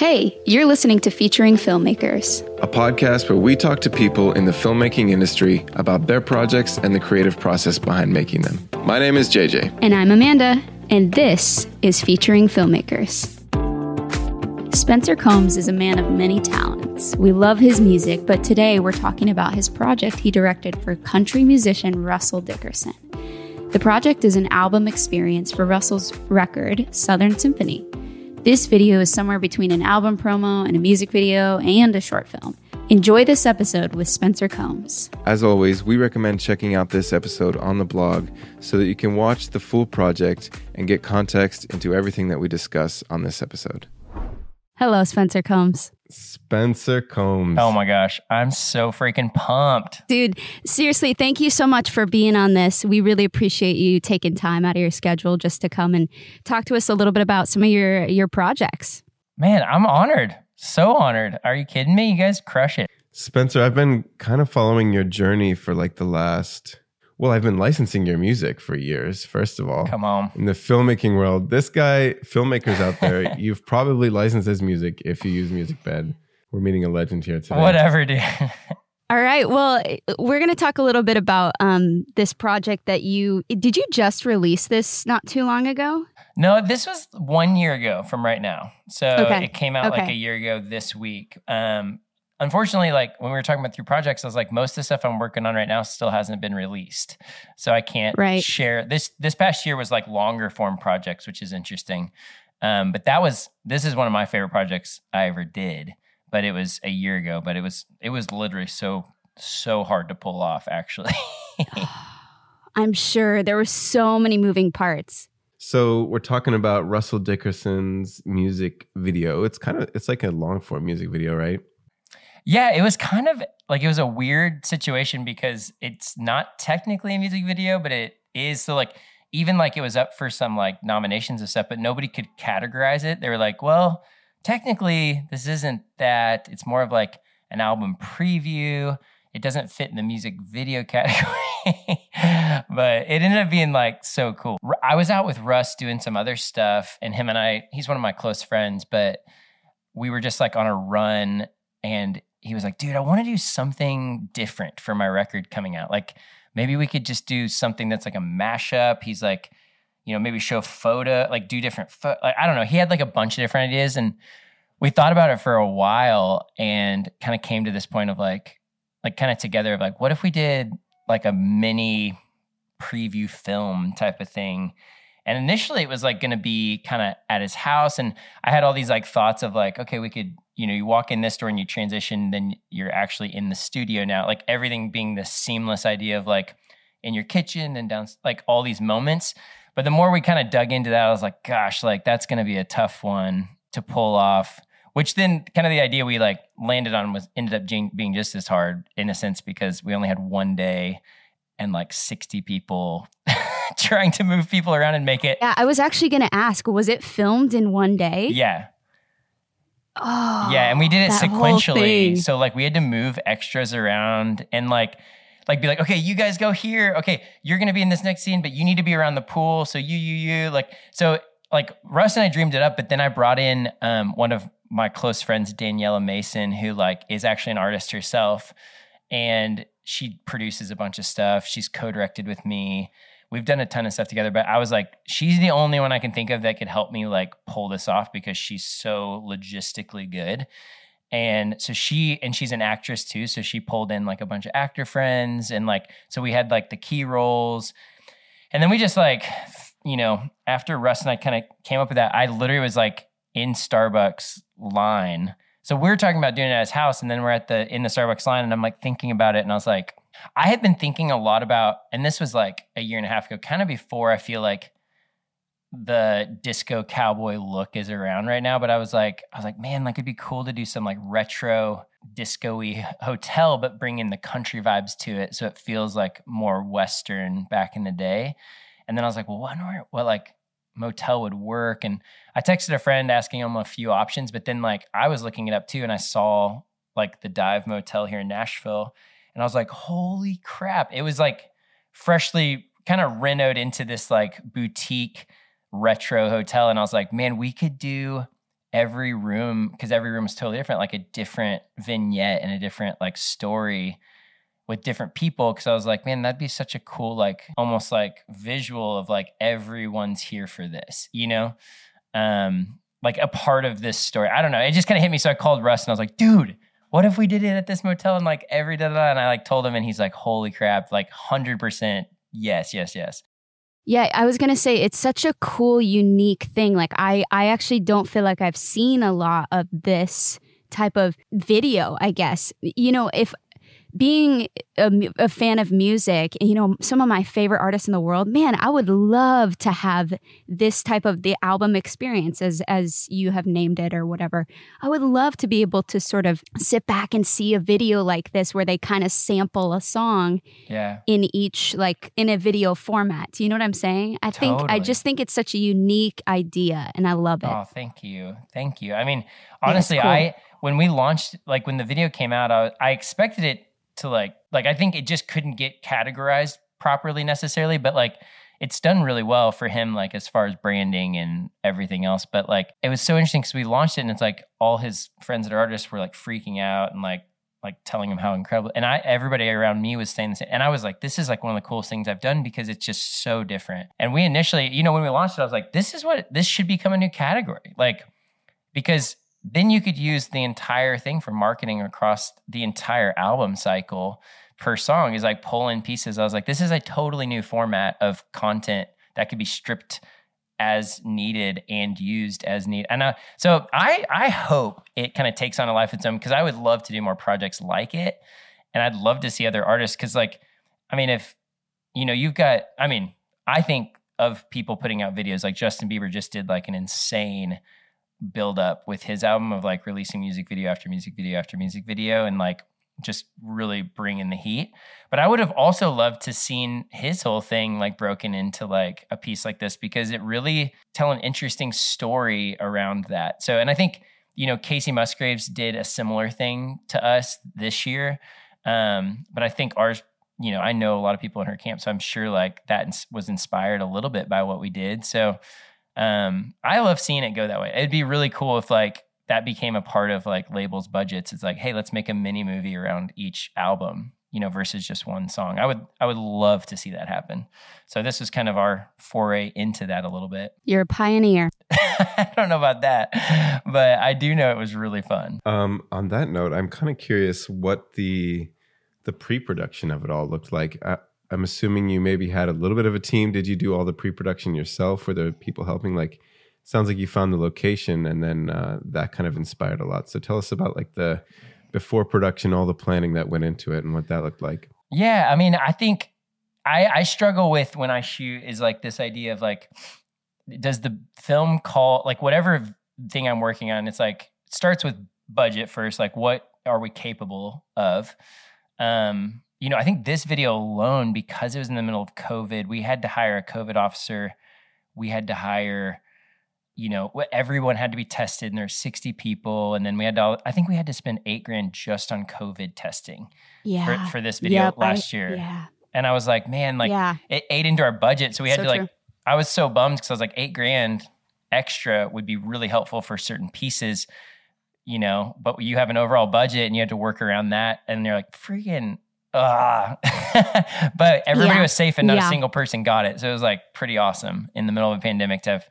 Hey, you're listening to Featuring Filmmakers, a podcast where we talk to people in the filmmaking industry about their projects and the creative process behind making them. My name is JJ. And I'm Amanda, and this is Featuring Filmmakers. Spencer Combs is a man of many talents. We love his music, but today we're talking about his project he directed for country musician Russell Dickerson. The project is an album experience for Russell's record, Southern Symphony. This video is somewhere between an album promo and a music video and a short film. Enjoy this episode with Spencer Combs. As always, we recommend checking out this episode on the blog so that you can watch the full project and get context into everything that we discuss on this episode. Hello, Spencer Combs. Spencer Combs. Oh my gosh, I'm so freaking pumped. Dude, seriously, thank you so much for being on this. We really appreciate you taking time out of your schedule just to come and talk to us a little bit about some of your your projects. Man, I'm honored. So honored. Are you kidding me? You guys crush it. Spencer, I've been kind of following your journey for like the last well, I've been licensing your music for years, first of all. Come on. In the filmmaking world, this guy, filmmakers out there, you've probably licensed his music if you use MusicBed. We're meeting a legend here today. Whatever, dude. All right. Well, we're going to talk a little bit about um, this project that you did. You just release this not too long ago? No, this was one year ago from right now. So okay. it came out okay. like a year ago this week. Um, unfortunately, like when we were talking about through projects, I was like, most of the stuff I'm working on right now still hasn't been released, so I can't right. share. This this past year was like longer form projects, which is interesting. Um, but that was this is one of my favorite projects I ever did. But it was a year ago. But it was it was literally so so hard to pull off. Actually, I'm sure there were so many moving parts. So we're talking about Russell Dickerson's music video. It's kind of it's like a long form music video, right? Yeah, it was kind of like it was a weird situation because it's not technically a music video, but it is. So like even like it was up for some like nominations and stuff, but nobody could categorize it. They were like, well, technically this isn't that. It's more of like an album preview. It doesn't fit in the music video category. but it ended up being like so cool. I was out with Russ doing some other stuff, and him and I, he's one of my close friends, but we were just like on a run and he was like, dude, I want to do something different for my record coming out. Like maybe we could just do something that's like a mashup. He's like, you know, maybe show photo, like do different, fo- like, I don't know. He had like a bunch of different ideas and we thought about it for a while and kind of came to this point of like, like kind of together of like, what if we did like a mini preview film type of thing? And initially it was like going to be kind of at his house. And I had all these like thoughts of like, okay, we could you know you walk in this door and you transition then you're actually in the studio now like everything being this seamless idea of like in your kitchen and down like all these moments but the more we kind of dug into that i was like gosh like that's going to be a tough one to pull off which then kind of the idea we like landed on was ended up being just as hard in a sense because we only had one day and like 60 people trying to move people around and make it yeah i was actually going to ask was it filmed in one day yeah Oh, yeah, and we did it sequentially. So like we had to move extras around and like like be like, okay, you guys go here. Okay, you're gonna be in this next scene, but you need to be around the pool. So you, you, you, like so like Russ and I dreamed it up, but then I brought in um, one of my close friends, Daniela Mason, who like is actually an artist herself, and she produces a bunch of stuff. She's co-directed with me we've done a ton of stuff together, but I was like, she's the only one I can think of that could help me like pull this off because she's so logistically good. And so she and she's an actress too, so she pulled in like a bunch of actor friends and like so we had like the key roles. And then we just like you know, after Russ and I kind of came up with that, I literally was like in Starbucks line. So we are talking about doing it at his house, and then we're at the in the Starbucks line, and I'm like thinking about it, and I was like, I had been thinking a lot about, and this was like a year and a half ago, kind of before I feel like the disco cowboy look is around right now. But I was like, I was like, man, like it'd be cool to do some like retro disco-y hotel, but bring in the country vibes to it. So it feels like more Western back in the day. And then I was like, well, what, what like motel would work? And I texted a friend asking him a few options, but then like I was looking it up too. And I saw like the dive motel here in Nashville and I was like, holy crap. It was like freshly kind of renoed into this like boutique retro hotel. And I was like, man, we could do every room because every room is totally different, like a different vignette and a different like story with different people because I was like, man, that'd be such a cool, like almost like visual of like everyone's here for this, you know? Um, like a part of this story. I don't know. It just kind of hit me. So I called Russ and I was like, dude, what if we did it at this motel and like every da da? And I like told him and he's like, holy crap, like 100% yes, yes, yes. Yeah, I was going to say it's such a cool unique thing. Like I I actually don't feel like I've seen a lot of this type of video, I guess. You know, if being a, a, fan of music, you know, some of my favorite artists in the world, man, I would love to have this type of the album experience as as you have named it or whatever. I would love to be able to sort of sit back and see a video like this where they kind of sample a song yeah. in each like in a video format. Do you know what I'm saying? I totally. think I just think it's such a unique idea and I love it. Oh, thank you. Thank you. I mean, honestly, yeah, cool. I when we launched like when the video came out, I, I expected it to like like I think it just couldn't get categorized properly necessarily, but like it's done really well for him like as far as branding and everything else. But like it was so interesting because we launched it and it's like all his friends that are artists were like freaking out and like like telling him how incredible and I everybody around me was saying the same. And I was like, this is like one of the coolest things I've done because it's just so different. And we initially, you know, when we launched it, I was like, this is what this should become a new category. Like because then you could use the entire thing for marketing across the entire album cycle per song is like pull in pieces. I was like, this is a totally new format of content that could be stripped as needed and used as needed. And uh, so I I hope it kind of takes on a life of its own because I would love to do more projects like it, and I'd love to see other artists because like I mean if you know you've got I mean I think of people putting out videos like Justin Bieber just did like an insane build up with his album of like releasing music video after music video after music video and like just really bring in the heat. But I would have also loved to seen his whole thing like broken into like a piece like this because it really tell an interesting story around that. So and I think you know Kacey Musgraves did a similar thing to us this year. Um, but I think ours you know, I know a lot of people in her camp, so I'm sure like that was inspired a little bit by what we did. So um, I love seeing it go that way. It'd be really cool if like that became a part of like labels budgets. It's like, hey, let's make a mini movie around each album, you know, versus just one song. I would I would love to see that happen. So this was kind of our foray into that a little bit. You're a pioneer. I don't know about that, but I do know it was really fun. Um, on that note, I'm kind of curious what the the pre-production of it all looked like. Uh, I'm assuming you maybe had a little bit of a team. Did you do all the pre-production yourself? Were there people helping? Like, sounds like you found the location, and then uh, that kind of inspired a lot. So tell us about like the before production, all the planning that went into it, and what that looked like. Yeah, I mean, I think I, I struggle with when I shoot is like this idea of like, does the film call like whatever thing I'm working on? It's like it starts with budget first. Like, what are we capable of? Um, you know, I think this video alone, because it was in the middle of COVID, we had to hire a COVID officer. We had to hire, you know, everyone had to be tested, and there's 60 people, and then we had to. I think we had to spend eight grand just on COVID testing. Yeah. For, for this video yep, last I, year. Yeah. And I was like, man, like yeah. it ate into our budget, so we had so to like. True. I was so bummed because I was like, eight grand extra would be really helpful for certain pieces you know, but you have an overall budget and you have to work around that. And they're like, freaking ah. but everybody yeah. was safe and not yeah. a single person got it. So it was like pretty awesome in the middle of a pandemic to have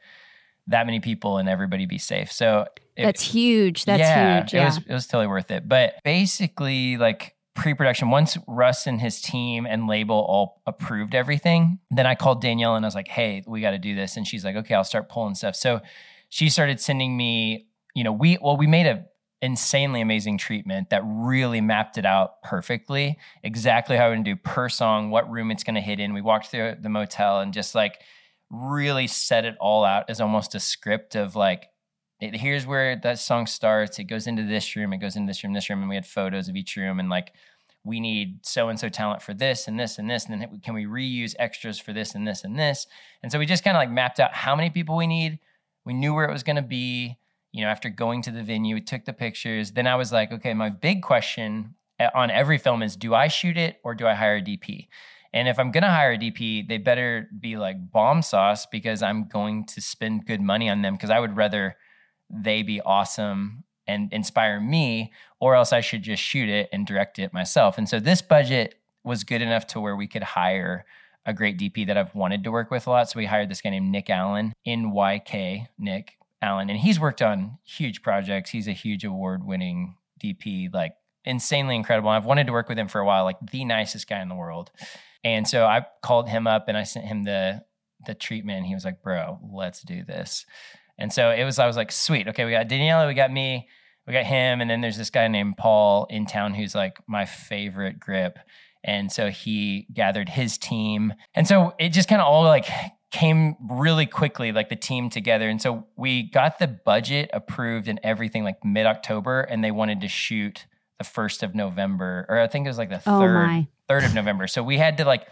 that many people and everybody be safe. So it, that's huge. That's yeah, huge. Yeah. It was it was totally worth it. But basically like pre-production once russ and his team and label all approved everything then i called danielle and i was like hey we got to do this and she's like okay i'll start pulling stuff so she started sending me you know we well we made a insanely amazing treatment that really mapped it out perfectly exactly how we're to do per song what room it's to hit in. We walked through the motel and just like really set it all out as almost a script of like it, here's where that song starts. It goes into this room it goes into this room this room and we had photos of each room and like we need so and so talent for this and this and this and then can we reuse extras for this and this and this? And so we just kind of like mapped out how many people we need. We knew where it was to be you know, after going to the venue, took the pictures. Then I was like, okay, my big question eh, on every film is do I shoot it or do I hire a DP? And if I'm gonna hire a DP, they better be like bomb sauce because I'm going to spend good money on them because I would rather they be awesome and inspire me, or else I should just shoot it and direct it myself. And so this budget was good enough to where we could hire a great DP that I've wanted to work with a lot. So we hired this guy named Nyk Allen, NYK Nick Allen, and he's worked on huge projects. He's a huge award winning DP, like insanely incredible. I've wanted to work with him for a while, like the nicest guy in the world. And so I called him up and I sent him the the treatment. He was like, "Bro, let's do this." And so it was. I was like, "Sweet, okay, we got Daniela, we got me, we got him, and then there's this guy named Paul in town who's like my favorite grip." And so he gathered his team, and so it just kind of all like came really quickly, like the team together. And so we got the budget approved and everything like mid October, and they wanted to shoot the first of November, or I think it was like the Oh third third of November. So we had to like,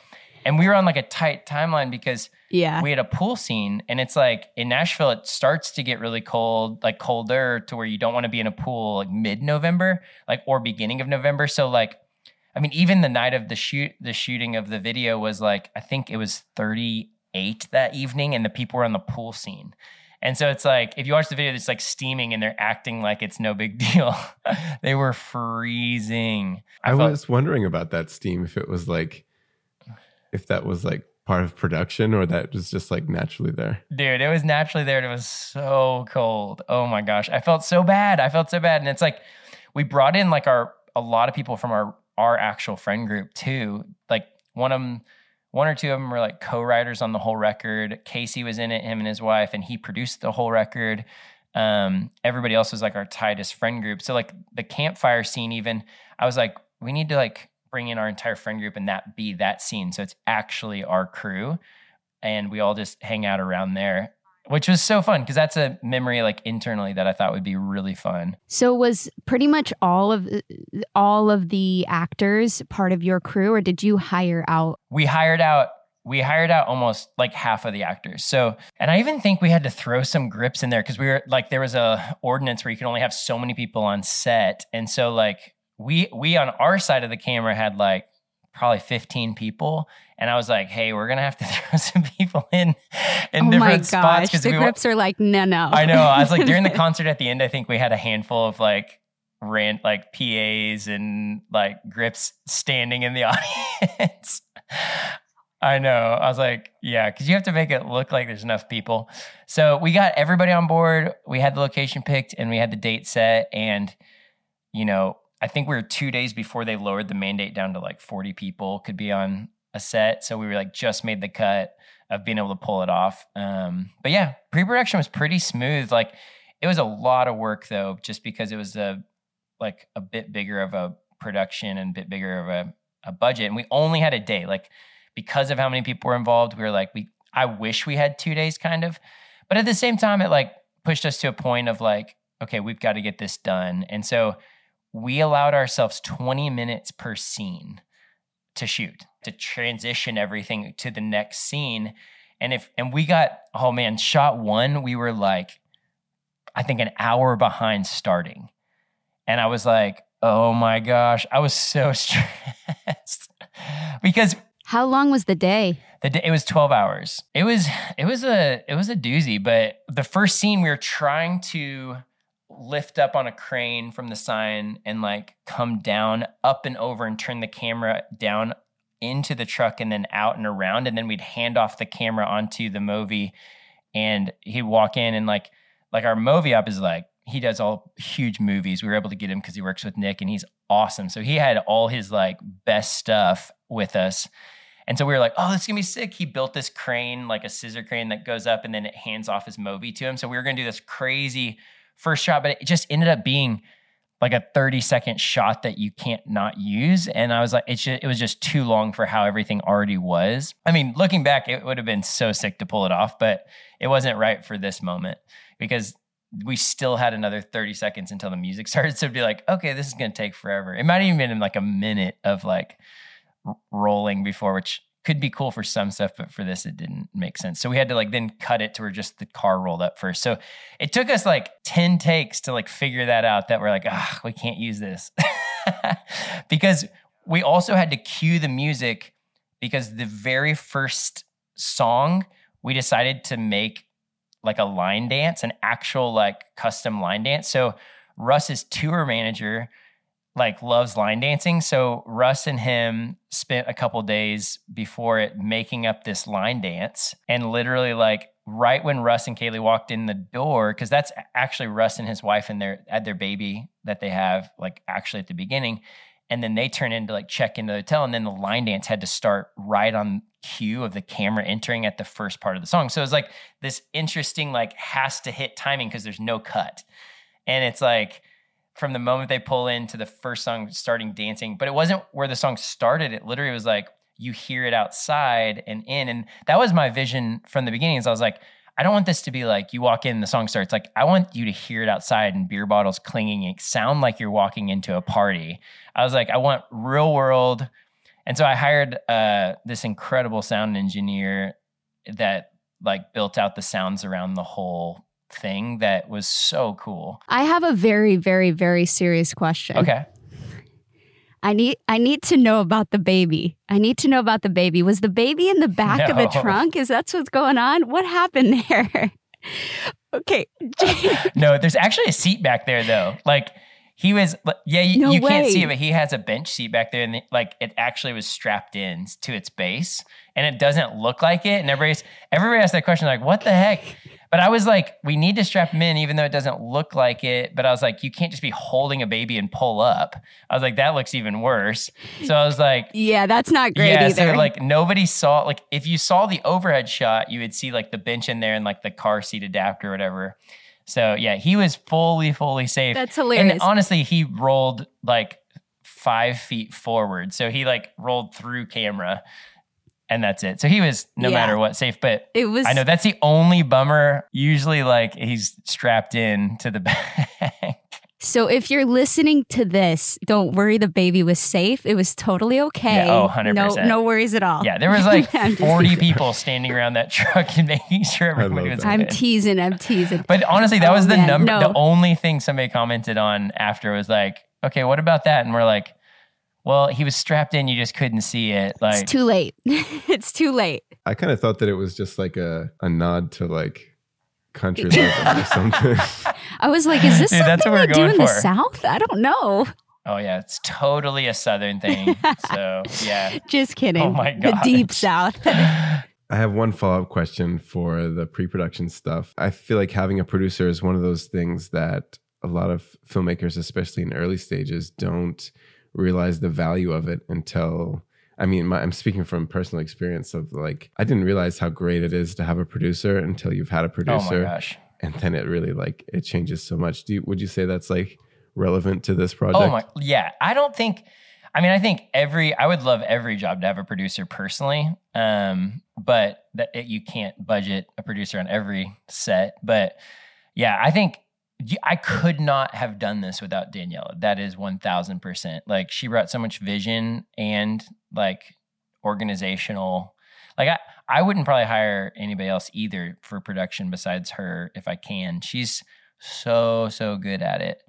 and we were on like a tight timeline because Yeah. we had a pool scene, and it's like in Nashville, it starts to get really cold, like colder to where you don't want to be in a pool like mid November, like or beginning of November. So like, I mean, even the night of the shoot, the shooting of the video was like, I think it was 38 that evening, and the people were on the pool scene. And so it's like if you watch the video, it's like steaming and they're acting like it's no big deal. they were freezing. I, felt- was wondering about that steam if it was like if that was like part of production or that was just like naturally there. Dude, it was naturally there. It was so cold. Oh my gosh. I felt so bad. I felt so bad. And it's like we brought in like our a lot of people from our our actual friend group too. Like one of them, one or two of them were like co-writers on the whole record. Casey was in it, him and his wife, and he produced the whole record. Um, everybody else was like our tightest friend group. So like the campfire scene, even I was like, we need to like bring in our entire friend group and that be that scene. So it's actually our crew and we all just hang out around there, which was so fun because that's a memory like internally that I thought would be really fun. So was pretty much all of all of the actors part of your crew, or did you hire out? We hired out we hired out almost like half of the actors. So, and I even think we had to throw some grips in there because we were like there was a ordinance where you could only have so many people on set, and so like we we on our side of the camera had like probably 15 people and i was like hey we're gonna have to throw some people in in oh my different gosh, spots the we wa- grips are like no, no. I know. I was like during the concert at the end, I think we had a handful of like rant like PAs and like grips standing in the audience. I know. I was like, yeah, because you have to make it look like there's enough people. So we got everybody on board. We had the location picked and we had the date set. And, you know, I think we were two days before they lowered the mandate down to like 40 people could be on a set. So we were like just made the cut of being able to pull it off. Um, but yeah, pre-production was pretty smooth. Like it was a lot of work though, just because it was a like a bit bigger of a production and a bit bigger of a, a budget. And we only had a day. Like because of how many people were involved, we were like, we I wish we had two days kind of. But at the same time, it like pushed us to a point of like, okay, we've got to get this done. And so we allowed ourselves 20 minutes per scene to shoot to transition everything to the next scene. And if and we got oh man shot one we were like i think an hour behind starting. And i was like oh my gosh i was so stressed. Because How long was the day? the day, it was 12 hours. It was it was a it was a doozy but the first scene we were trying to lift up on a crane from the sign and like come down up and over and turn the camera down into the truck and then out and around and then we'd hand off the camera onto the Movi and he'd walk in and like like our Movi op is like he does all huge movies we were able to get him because he works with Nyk and he's awesome so he had all his like best stuff with us and so we were like, oh, this is gonna be sick. He built this crane, like a scissor crane that goes up and then it hands off his Movi to him. So we were gonna do this crazy first shot, but it just ended up being like a 30 second shot that you can't not use. And I was like, it's just, it was just too long for how everything already was. I mean, looking back, it would have been so sick to pull it off, but it wasn't right for this moment because we still had another 30 seconds until the music started. So it'd be like, okay, this is gonna take forever. It might even been like a minute of like rolling before, which could be cool for some stuff, but for this, it didn't make sense. So we had to like then cut it to where just the car rolled up first. So it took us like 10 takes to like figure that out that we're like, ah, we can't use this. because we also had to cue the music because the very first song we decided to make like a line dance, an actual like custom line dance. So Russ's tour manager like loves line dancing. So Russ and him spent a couple days before it making up this line dance and literally like right when Russ and Kailey walked in the door, because that's actually Russ and his wife and their at their baby that they have, like actually at the beginning. And then they turn in to like check into the hotel, and then the line dance had to start right on cue of the camera entering at the first part of the song. So it's like this interesting, like has to hit timing because there's no cut. And it's like from the moment they pull into the first song starting dancing, but it wasn't where the song started. It literally was like you hear it outside and in. And that was my vision from the beginning. Is I was like, I don't want this to be like you walk in, the song starts. Like I want you to hear it outside and beer bottles clinging and sound like you're walking into a party. I was like, I want real world. And so I hired uh, this incredible sound engineer that like built out the sounds around the whole thing that was so cool. I have a very, very, very serious question. Okay. I need I need to know about the baby. I need to know about the baby. Was the baby in the back of the trunk? Is that what's going on? What happened there? okay. no, there's actually a seat back there though. Like he was, yeah, you, No you can't see it, but he has a bench seat back there, and the, like it actually was strapped in to its base, and it doesn't look like it. And everybody's everybody asked that question, like, what the heck? But I was like, we need to strap him in, even though it doesn't look like it. But I was like, you can't just be holding a baby and pull up. I was like, that looks even worse. So I was like, Yeah, that's not great yeah, either. so like nobody saw like if you saw the overhead shot, you would see like the bench in there and like the car seat adapter or whatever. So yeah, he was fully, fully safe. that's hilarious. and honestly, he rolled like five feet forward. So he like rolled through camera and that's it. So he was no Yeah. matter what safe. But it was I know that's the only bummer. Usually like he's strapped in to the back. So if you're listening to this, don't worry the baby was safe. It was totally okay. Yeah, oh, 100%. No no worries at all. yeah, there was like 40 people standing around that truck and making sure love everybody was that. I'm teasing, I'm teasing. But honestly, that Oh, was the man, number. no. The only thing somebody commented on after was like, "Okay, what about that?" And we're like, "Well, he was strapped in. You just couldn't see it." Like, it's too late. it's too late. I kind of thought that it was just like a, a nod to like country living or something. I was like, is this Dude, that's something what we're they do going in the for. South? I don't know. oh yeah, it's totally a Southern thing. so yeah. Just kidding. Oh my The deep gosh. South. I have one follow up question for the pre production stuff. I feel like having a producer is one of those things that a lot of filmmakers, especially in early stages, don't realize the value of it until. I mean, my, I'm speaking from personal experience of like, I didn't realize how great it is to have a producer until you've had a oh producer. my gosh. and then it really like it changes so much. Do you, would you say that's like relevant to this project? Oh my, yeah. I don't think. I mean, I think every. I would love every job to have a producer personally, um, but that it, you can't budget a producer on every set. But yeah, I think I could not have done this without Daniela. That is one thousand percent. Like she brought so much vision and like organizational. Like I, I wouldn't probably hire anybody else either for production besides her if I can. She's so so good at it.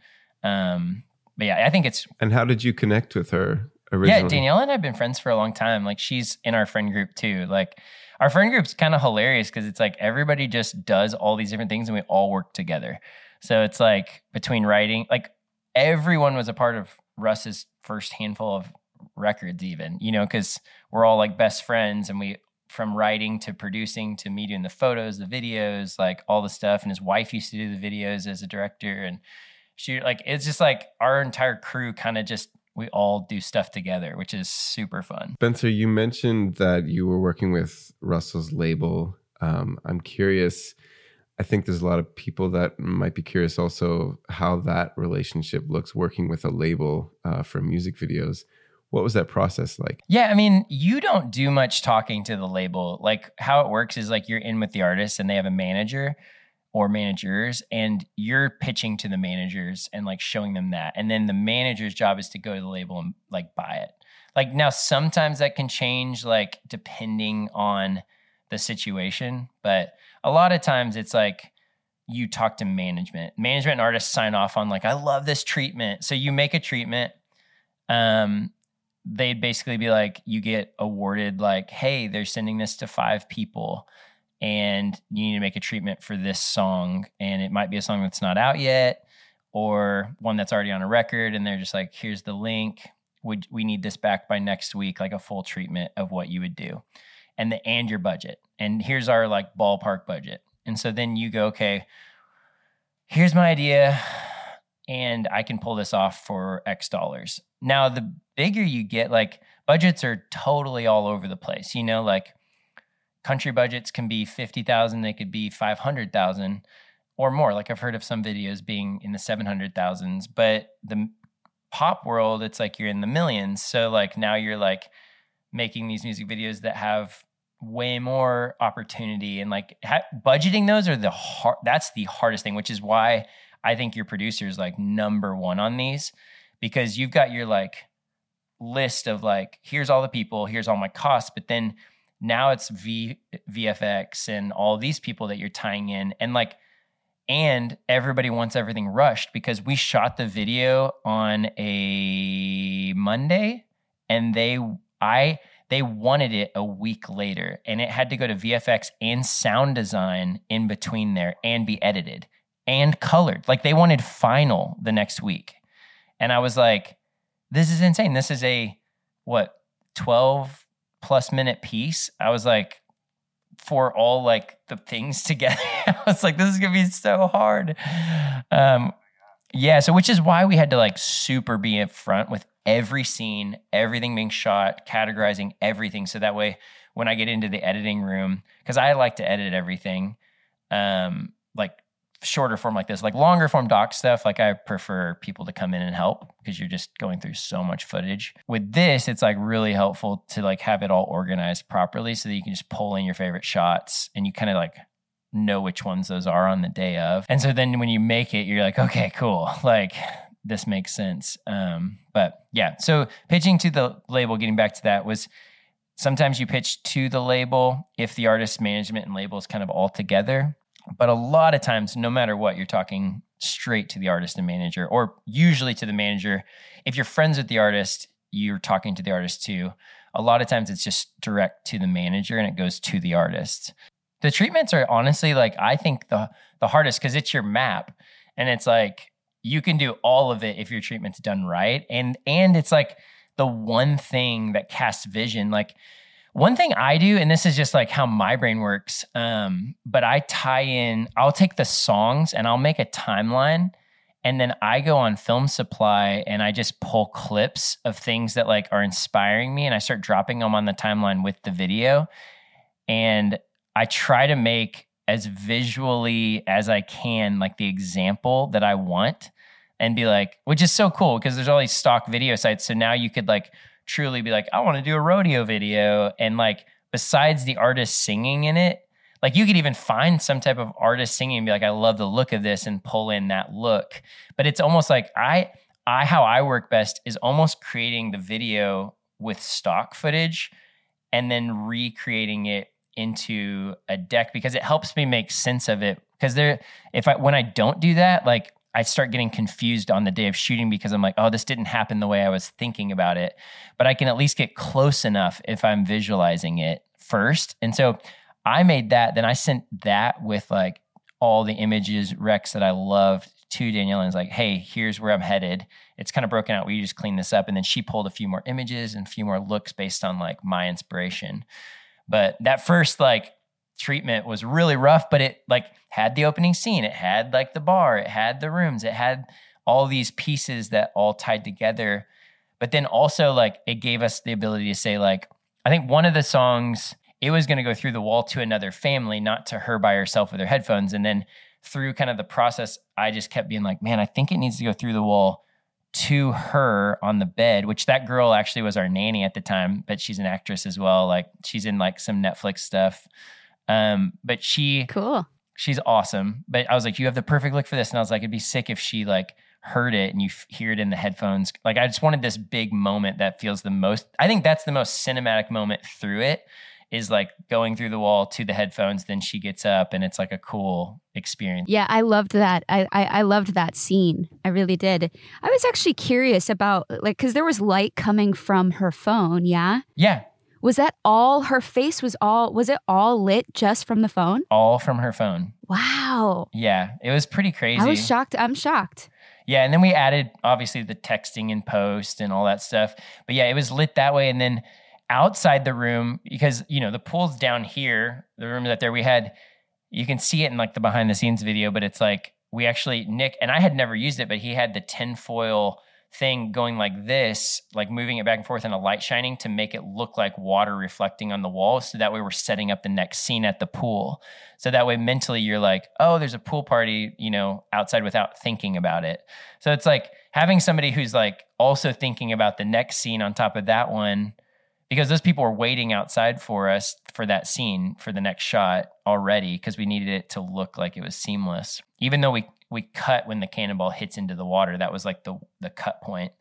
Um, but yeah, I think it's And how did you connect with her yeah. Daniela and I've been friends for a long time. Like she's in our friend group too. Like our friend group's kind of hilarious because it's like everybody just does all these different things and we all work together. So it's like between writing, like everyone was a part of Russ's first handful of records, even you know, because we're all like best friends and we from writing to producing to me doing the photos, the videos, like all the stuff. And his wife used to do the videos as a director and she like it's just like our entire crew kind of just we all do stuff together, which is super fun. Spencer, you mentioned that you were working with Russell's label. Um, I'm curious. I think there's a lot of people that might be curious also how that relationship looks working with a label uh, for music videos. What was that process like? Yeah, I mean, you don't do much talking to the label. Like how it works is like you're in with the artist and they have a manager or managers and you're pitching to the managers and like showing them that. And then the manager's job is to go to the label and like buy it. Like now sometimes that can change like depending on the situation, but a lot of times it's like you talk to management. Management and artists sign off on like I love this treatment. So you make a treatment um they'd basically be like, you get awarded like, hey, they're sending this to five people. and you need to make a treatment for this song and it might be a song that's not out yet or one that's already on a record and they're just like here's the link would we need this back by next week like a full treatment of what you would do and the and your budget and here's our like ballpark budget and so then you go okay here's my idea and i can pull this off for x dollars now the bigger you get like budgets are totally all over the place you know like country budgets can be 50,000, they could be 500,000 or more. Like I've heard of some videos being in the 700,000s, but the pop world, it's like you're in the millions. So like now you're like making these music videos that have way more opportunity and like ha- budgeting those are the hard that's the hardest thing which is why i think your producer is like number one on these because you've got your like list of like here's all the people here's all my costs but then now it's v vfx and all these people that you're tying in and like and everybody wants everything rushed because we shot the video on a monday and they i they wanted it a week later and it had to go to vfx and sound design in between there and be edited and colored. Like they wanted final the next week. And i was like this is insane. This is a what 12 plus minute piece, I was like, for all like the things together, I was like, this is gonna be so hard. Um, yeah, so which is why we had to like super be in front with every scene, everything being shot, categorizing everything, so that way when I get into the editing room, because I like to edit everything, um, like shorter form like this. Like longer form doc stuff, like I prefer people to come in and help because you're just going through so much footage. With this, it's like really helpful to like have it all organized properly so that you can just pull in your favorite shots and you kind of like know which ones those are on the day of. And so then when you make it, you're like, okay, cool. Like this makes sense. Um, but yeah, so pitching to the label, getting back to that was sometimes you pitch to the label if the artist management and label is kind of all together but a lot of times, no matter what, you're talking straight to the artist and manager, or usually to the manager. If you're friends with the artist, you're talking to the artist too. A lot of times it's just direct to the manager and it goes to the artist. The treatments are honestly like I think the the hardest because it's your map and it's like you can do all of it if your treatment's done right. And and it's like the one thing that casts vision. Like one thing I do, and this is just like how my brain works, um, but I tie in, I'll take the songs and I'll make a timeline. And then I go on Film Supply and I just pull clips of things that like are inspiring me and I start dropping them on the timeline with the video. And I try to make as visually as I can, like the example that I want and be like, which is so cool because there's all these stock video sites. So now you could like truly be like, I want to do a rodeo video. And like, besides the artist singing in it, like you could even find some type of artist singing and be like, I love the look of this and pull in that look. But it's almost like I, I, how I work best is almost creating the video with stock footage and then recreating it into a deck because it helps me make sense of it. Because there, if I, when I don't do that, like I start getting confused on the day of shooting because I'm like, oh, this didn't happen the way I was thinking about it. But I can at least get close enough if I'm visualizing it first. And so I made that. Then I sent that with like all the images, Rex that I loved to Danielle and was like, hey, here's where I'm headed. It's kind of broken out. We just clean this up. And then she pulled a few more images and a few more looks based on like my inspiration. But that first like treatment was really rough, but it like had the opening scene, it had like the bar, it had the rooms, it had all these pieces that all tied together. But then also like it gave us the ability to say like I think one of the songs it was going to go through the wall to another family, not to her by herself with her headphones. And then through kind of the process, I just kept being like, man, I think it needs to go through the wall to her on the bed, which that girl actually was our nanny at the time, but she's an actress as well. Like she's in like some Netflix stuff. Um, but she cool. She's awesome. But I was like, you have the perfect look for this, and I was like, it'd be sick if she like heard it and you f- hear it in the headphones. Like I just wanted this big moment that feels the most. I think that's the most cinematic moment through it. Is like going through the wall to the headphones. Then she gets up, and it's like a cool experience. Yeah, I loved that. I, I, I loved that scene. I really did. I was actually curious about like because there was light coming from her phone. Yeah. Yeah Was that all her face was all was it all lit just from the phone? All from her phone. Wow. Yeah, it was pretty crazy. I was shocked. I'm shocked. Yeah, and then we added obviously the texting and post and all that stuff. But yeah, it was lit that way. And then outside the room, because you know the pool's down here, the room that there we had, you can see it in like the behind the scenes video. But it's like we actually Nyk and I had never used it, but he had the tinfoil thing going like this, like moving it back and forth and a light shining to make it look like water reflecting on the wall. So that way we're setting up the next scene at the pool. So that way mentally you're like, oh, there's a pool party, you know, outside without thinking about it. So it's like having somebody who's like also thinking about the next scene on top of that one because those people were waiting outside for us for that scene for the next shot already because we needed it to look like it was seamless even though we we cut when the cannonball hits into the water. That was like the the cut point,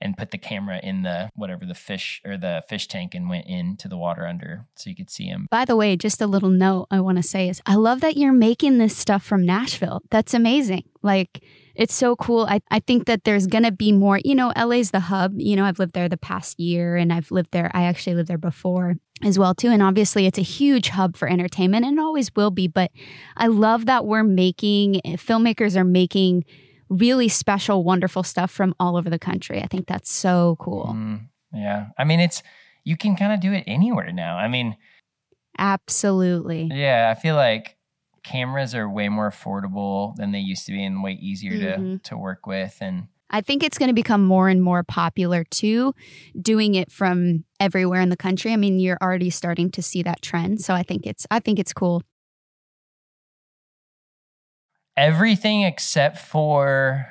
and put the camera in the whatever the fish or the fish tank and went into the water under so you could see him. By the way, just a little note I want to say is I love that you're making this stuff from Nashville. That's amazing. Like it's so cool. I, I think that there's going to be more, you know, LA's the hub. You know, I've lived there the past year and I've lived there. I actually lived there before as well too and obviously it's a huge hub for entertainment and always will be but i love that we're making filmmakers are making really special wonderful stuff from all over the country i think that's so cool mm, yeah i mean it's you can kind of do it anywhere now i mean absolutely yeah i feel like cameras are way more affordable than they used to be and way easier mm-hmm. to to work with and I think it's going to become more and more popular too, doing it from everywhere in the country. I mean, you're already starting to see that trend, so I think it's I think it's cool. Everything except for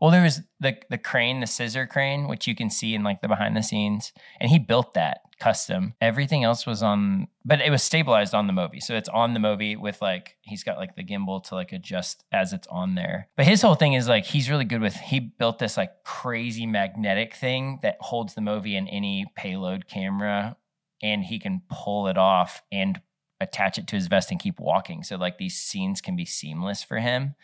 well, there was the the crane, the scissor crane, which you can see in like the behind the scenes, and he built that custom. Everything else was on, but it was stabilized on the Movi. So it's on the Movi with like, he's got like the gimbal to like adjust as it's on there. But his whole thing is like, he's really good with, he built this like crazy magnetic thing that holds the Movi in any payload camera and he can pull it off and attach it to his vest and keep walking. So like these scenes can be seamless for him,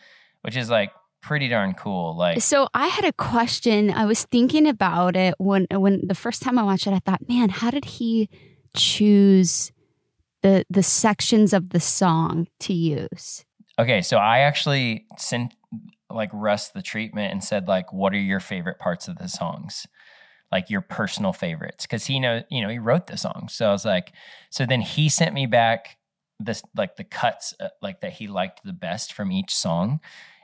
which is like pretty darn cool. Like So I had a question. I was thinking about it when when the first time I watched it, I thought, man, how did he choose the the sections of the song to use? Okay, so I actually sent like Russ the treatment and said like what are your favorite parts of the songs? Like your personal favorites cuz he know, you know, he wrote the song. So I was like so then he sent me back this like the cuts uh, like that he liked the best from each song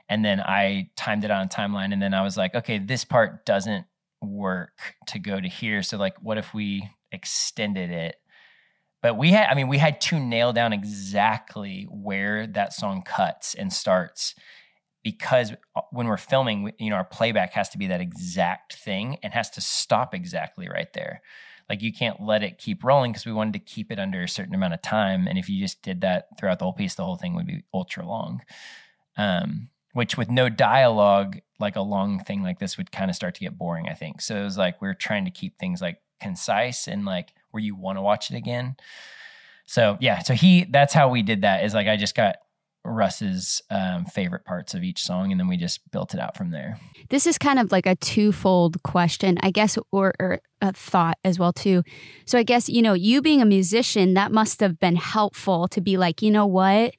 and then I timed it on a timeline. And then I was like, okay, this part doesn't work to go to here. So like, what if we extended it? But we had, I mean, we had to nail down exactly where that song cuts and starts because uh, when we're filming, you know, our playback has to be that exact thing and has to stop exactly right there. Like you can't let it keep rolling because we wanted to keep it under a certain amount of time. And if you just did that throughout the whole piece, the whole thing would be ultra long. Um, which with no dialogue, like a long thing like this would kind of start to get boring, I think. So it was like we are trying to keep things like concise and like where you want to watch it again. So yeah, so he that's how we did that is like I just got Russ's um, favorite parts of each song, and then we just built it out from there. This is kind of like a twofold question, I guess, or, or, a thought as well too. So I guess you know, you being a musician, that must have been helpful to be like, you know what,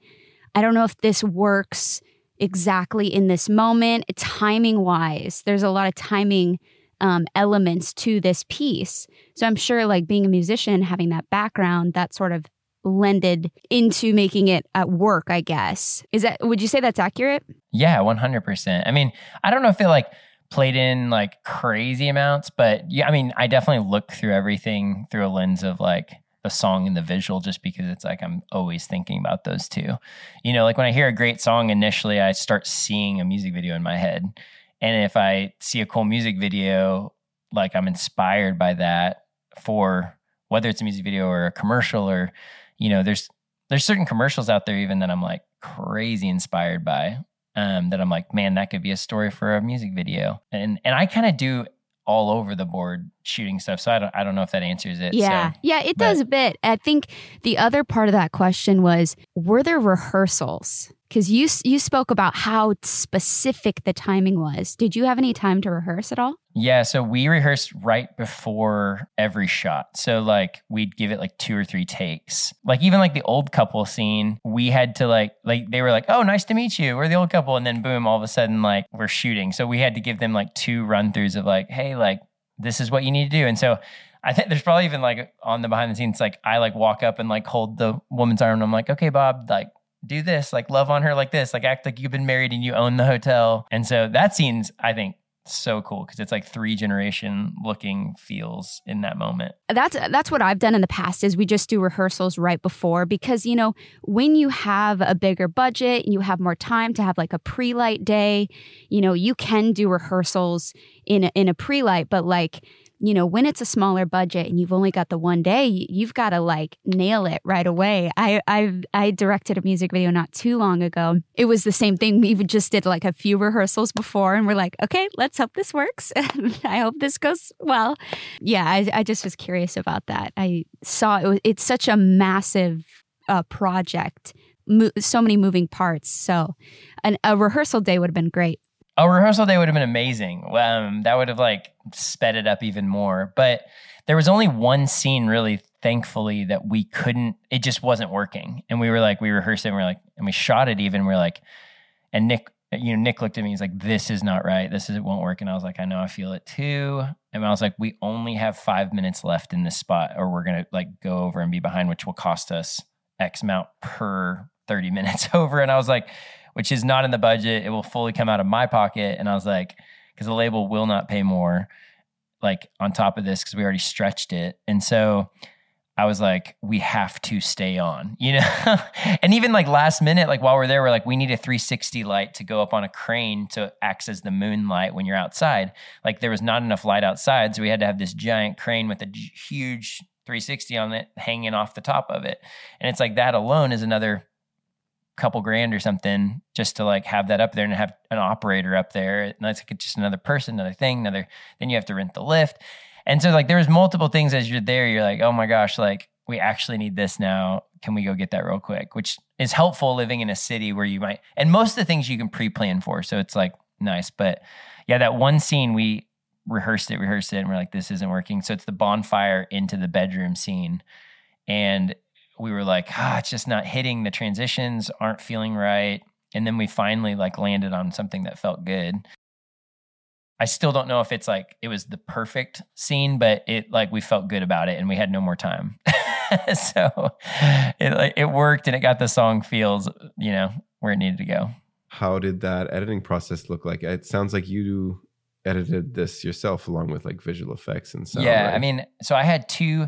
I don't know if this works exactly in this moment, timing wise. There's a lot of timing um, elements to this piece. So I'm sure, like being a musician, having that background, that sort of lended into making it at work, I guess. Is that, would you say that's accurate? Yeah, 100%. I mean, I don't know if it like played in like crazy amounts, but yeah, I mean, I definitely look through everything through a lens of like, the song and the visual just because it's like I'm always thinking about those two. You know, like when I hear a great song initially, I start seeing a music video in my head. And if I see a cool music video, like I'm inspired by that for whether it's a music video or a commercial or, you know, there's there's certain commercials out there even that I'm like crazy inspired by. Um, that I'm like, man, that could be a story for a music video. And and I kind of do all over the board shooting stuff. So I don't I don't know if that answers it. Yeah. So, yeah, it does a bit. I think the other part of that question was were there rehearsals? Because you you spoke about how specific the timing was. Did you have any time to rehearse at all? Yeah, so we rehearsed right before every shot. So like we'd give it like two or three takes. Like even like the old couple scene, we had to like like they were like, "Oh, nice to meet you. We're the old couple." And then boom, all of a sudden like we're shooting. So we had to give them like two run throughs of like, "Hey, like this is what you need to do." And so I think there's probably even like on the behind the scenes, like I like walk up and like hold the woman's arm and I'm like, okay, Bob, like do this, like love on her like this, like act like you've been married and you own the hotel. And so that scene's, I think, so cool because it's like three generation looking feels in that moment. That's that's what I've done in the past is we just do rehearsals right before because you know when you have a bigger budget and you have more time to have like a pre-light day, you know, you can do rehearsals in a, in a pre-light but like you know, when it's a smaller budget and you've only got the one day, you've got to like nail it right away. I I I directed a music video not too long ago. It was the same thing. We just did like a few rehearsals before, and we're like, okay, let's hope this works. I hope this goes well. Yeah, I, I just was curious about that. I saw it was, it's such a massive uh, project, so many moving parts. So, an, a rehearsal day would have been great. A rehearsal day would have been amazing. Um, that would have like sped it up even more. But there was only one scene really, thankfully, that we couldn't. It just wasn't working, and we were like, we rehearsed it, and we are like, and we shot it even. We are like, and Nyk, you know, Nyk looked at me. He's like, "This is not right. This is it won't work." And I was like, "I know, I feel it too." And I was like, "We only have five minutes left in this spot, or we're gonna like go over and be behind, which will cost us X amount per 30 minutes over." And I was like, which is not in the budget. It will fully come out of my pocket. And I was like, because the label will not pay more, like on top of this, because we already stretched it. And so I was like, we have to stay on, you know? and even like last minute, like while we're there, we're like, we need a 360 light to go up on a crane to act as the moonlight when you're outside. Like there was not enough light outside. So we had to have this giant crane with a huge 360 on it hanging off the top of it. And it's like that alone is another couple grand or something just to like have that up there and have an operator up there. And that's like just another person, another thing, another. Then you have to rent the lift, and so like there's multiple things as you're there. You're like, oh my gosh, like we actually need this now. Can we go get that real quick? Which is helpful living in a city where you might, and most of the things you can pre-plan for. So it's like nice, but yeah, that one scene we rehearsed it, rehearsed it, and we're like, this isn't working. So it's the bonfire into the bedroom scene, and we were like, ah, it's just not hitting. The transitions aren't feeling right. And then we finally like landed on something that felt good. I still don't know if it's like it was the perfect scene, but it like we felt good about it and we had no more time. so it like it worked and it got the song feels, you know, where it needed to go. How did that editing process look like? It sounds like you edited this yourself along with like visual effects and stuff. Yeah, right? I mean, so I had two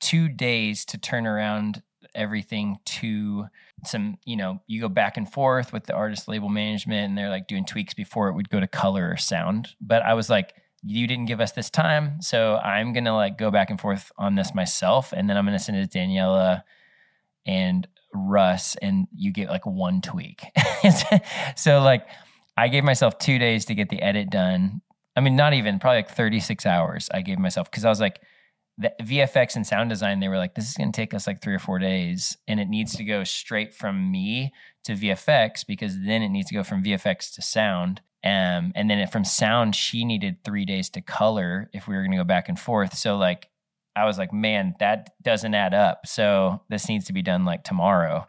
two days to turn around everything to some, you know, you go back and forth with the artist label management and they're like doing tweaks before it would go to color or sound. But I was like, you didn't give us this time. So I'm to like go back and forth on this myself. And then I'm to send it to Daniela and Russ and you get like one tweak. so like I gave myself two days to get the edit done. I mean, not even probably like 36 hours I gave myself because I was like, the VFX and sound design, they were like, this is going to take us like three or four days. And it needs to go straight from me to VFX because then it needs to go from VFX to sound. Um, and then from sound, she needed three days to color if we were going to go back and forth. So, like, I was like, man, that doesn't add up. So, this needs to be done like tomorrow.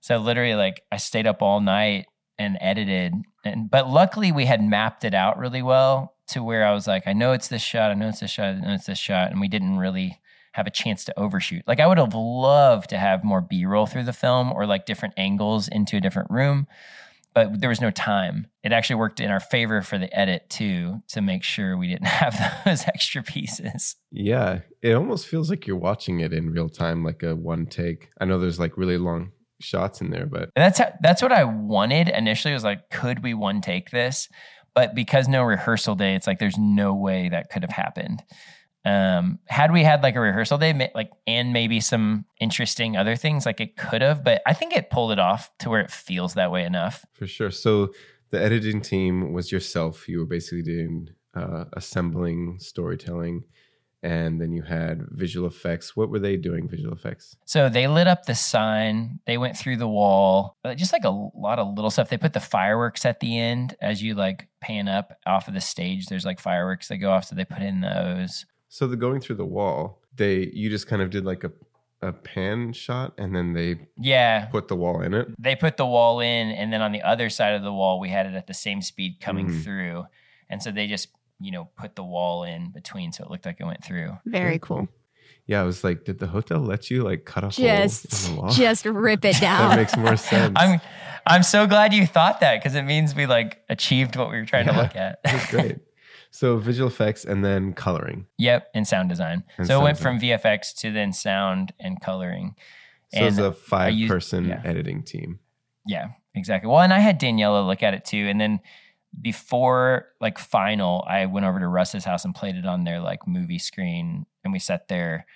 So, literally, like, I stayed up all night and edited. And, but luckily, we had mapped it out really well to where I was like, I know it's this shot, I know it's this shot, I know it's this shot, and we didn't really have a chance to overshoot. Like I would have loved to have more B-roll through the film or like different angles into a different room, but there was no time. It actually worked in our favor for the edit too to make sure we didn't have those extra pieces. Yeah, it almost feels like you're watching it in real time like a one take. I know there's like really long shots in there, but and that's how, that's what I wanted initially was like could we one take this? But because no rehearsal day, it's like there's no way that could have happened. Um, had we had like a rehearsal day, like and maybe some interesting other things, like it could have, but I think it pulled it off to where it feels that way enough. For sure. So the editing team was yourself. You were basically doing uh, assembling, storytelling, and then you had visual effects. What were they doing? Visual effects. So they lit up the sign. They went through the wall. Just like a lot of little stuff. They put the fireworks at the end as you like pan up off of the stage. There's like fireworks that go off, so they put in those. So the going through the wall, they you just kind of did like a a pan shot, and then they Yeah, put the wall in it. they put the wall in, and then on the other side of the wall, we had it at the same speed coming Mhm. through, and so they just you know put the wall in between, so it looked like it went through. Very cool. Yeah, I was like, did the hotel let you like cut a hole Just, in the wall? just rip it down. that makes more sense. I'm I'm so glad you thought that because it means we like achieved what we were trying to look at. That's great. So visual effects and then coloring. Yep, and sound design. And so it went design. from VFX to then sound and coloring. So it's And a five used- person yeah. editing team. Yeah, exactly. Well, and I had Daniela look at it too, and then before like final, I went over to Russ's house and played it on their like movie screen, and we sat there,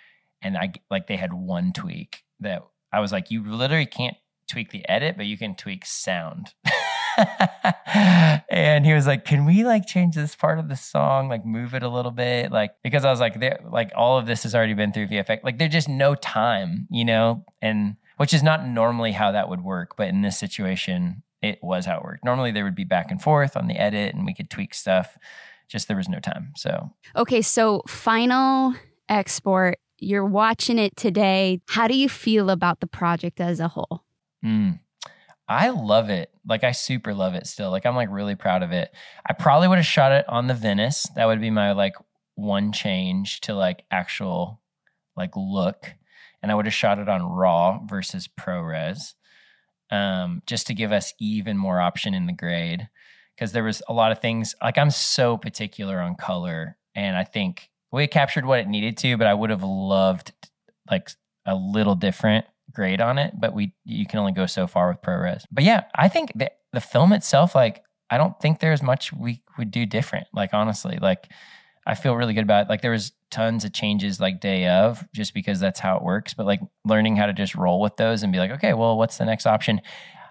and I like they had one tweak that I was like, you literally can't tweak the edit, but you can tweak sound. and he was like, "Can we like change this part of the song, like move it a little bit, like because I was like, there, like all of this has already been through VFX. Like there's just no time, you know, and which is not normally how that would work, but in this situation, it was how it worked. Normally there would be back and forth on the edit, and we could tweak stuff. Just there was no time, so Okay, so final export. You're watching it today. How do you feel about the project as a whole? Mm. I love it. Like I super love it still. Like I'm like really proud of it. I probably would have shot it on the Venice. That would be my like one change to like actual like look. And I would have shot it on raw versus ProRes. Um, just to give us even more option in the grade. Cause there was a lot of things like I'm so particular on color. And I think we captured what it needed to, but I would have loved like a little different grade on it, but we you can only go so far with ProRes. But yeah, I think the the film itself, like I don't think there's much we would do different. Like honestly, like I feel really good about it. Like there was tons of changes like day of, just because that's how it works. But like learning how to just roll with those and be like, okay, well, what's the next option?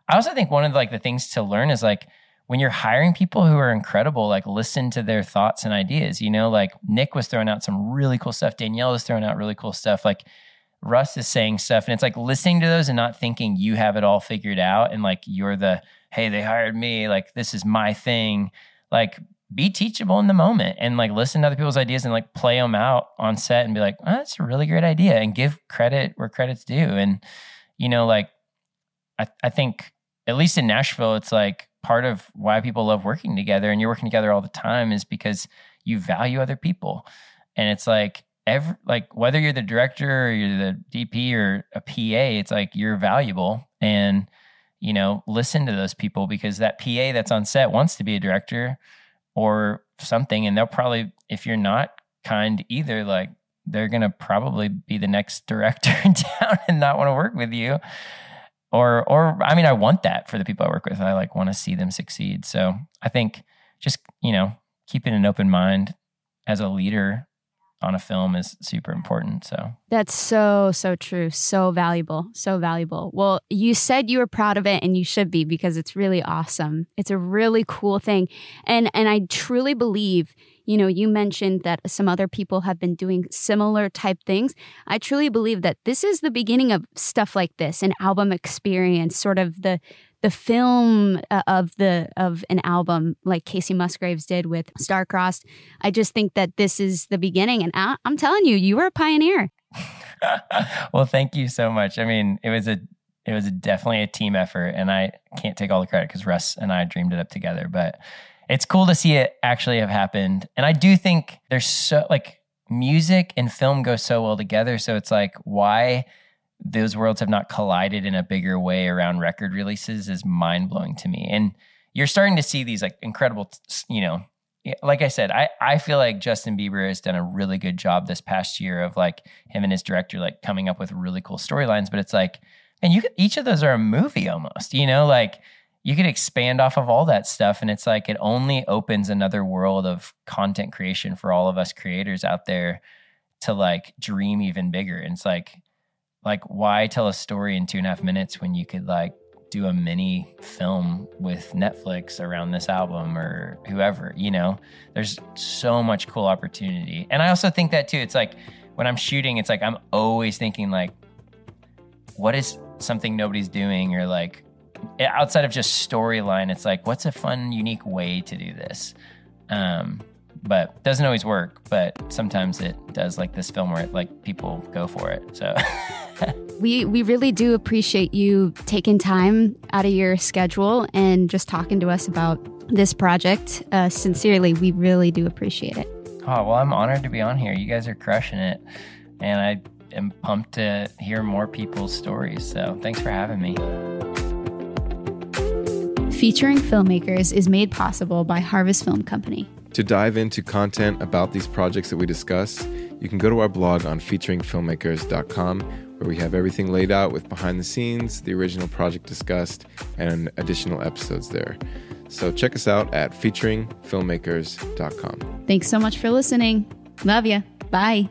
I also think one of the, like the things to learn is like when you're hiring people who are incredible, like listen to their thoughts and ideas. You know, like Nyk was throwing out some really cool stuff. Danielle was throwing out really cool stuff. Like Russ is saying stuff, and it's like listening to those and not thinking you have it all figured out and like you're the hey, they hired me, like this is my thing. Like be teachable in the moment and like listen to other people's ideas and like play them out on set and be like, oh, that's a really great idea and give credit where credit's due. And you know, like I, I think at least in Nashville, it's like part of why people love working together and you're working together all the time is because you value other people. And it's like every like whether you're the director or you're the DP or a PA, it's like you're valuable and you know, listen to those people because that PA that's on set wants to be a director or something and they'll probably if you're not kind either like they're going to probably be the next director in town and not want to work with you or or I mean I want that for the people I work with. I like want to see them succeed. So I think just you know keeping an open mind as a leader on a film is super important. So That's so, so true. So valuable. So valuable. Well, you said you were proud of it and you should be because it's really awesome. It's a really cool thing. And and I truly believe, you know, you mentioned that some other people have been doing similar type things. I truly believe that this is the beginning of stuff like this, an album experience, sort of the the film uh, of the of an album like Kacey Musgraves did with Starcrossed. I just think that this is the beginning and I, I'm telling you, you were a pioneer. well, thank you so much. I mean, it was a it was a, definitely a team effort, and I can't take all the credit because Russ and I dreamed it up together. But it's cool to see it actually have happened, and I do think there's so like music and film go so well together. So it's like why those worlds have not collided in a bigger way around record releases is mind blowing to me. And you're starting to see these like incredible, you know, like I said, I, I feel like Justin Bieber has done a really good job this past year of like him and his director like coming up with really cool storylines. But it's like, and you could, each of those are a movie almost, you know, like you could expand off of all that stuff. And it's like it only opens another world of content creation for all of us creators out there to like dream even bigger. And it's like, like why tell a story in two and a half minutes when you could like do a mini film with Netflix around this album or whoever, you know, there's so much cool opportunity. And I also think that too. It's like when I'm shooting, it's like I'm always thinking like, what is something nobody's doing or like outside of just storyline, it's like, what's a fun, unique way to do this? Um, but doesn't always work. But sometimes it does, like this film where it, like people go for it. So we we really do appreciate you taking time out of your schedule and just talking to us about this project. Uh, sincerely, we really do appreciate it. Oh well, I'm honored to be on here. You guys are crushing it, and I am pumped to hear more people's stories. So thanks for having me. Featuring Filmmakers is made possible by Harvest Film Company. To dive into content about these projects that we discuss, you can go to our blog on featuringfilmmakers.com, where we have everything laid out with behind the scenes, the original project discussed, and additional episodes there. So check us out at featuringfilmmakers.com. Thanks so much for listening. Love you. Bye.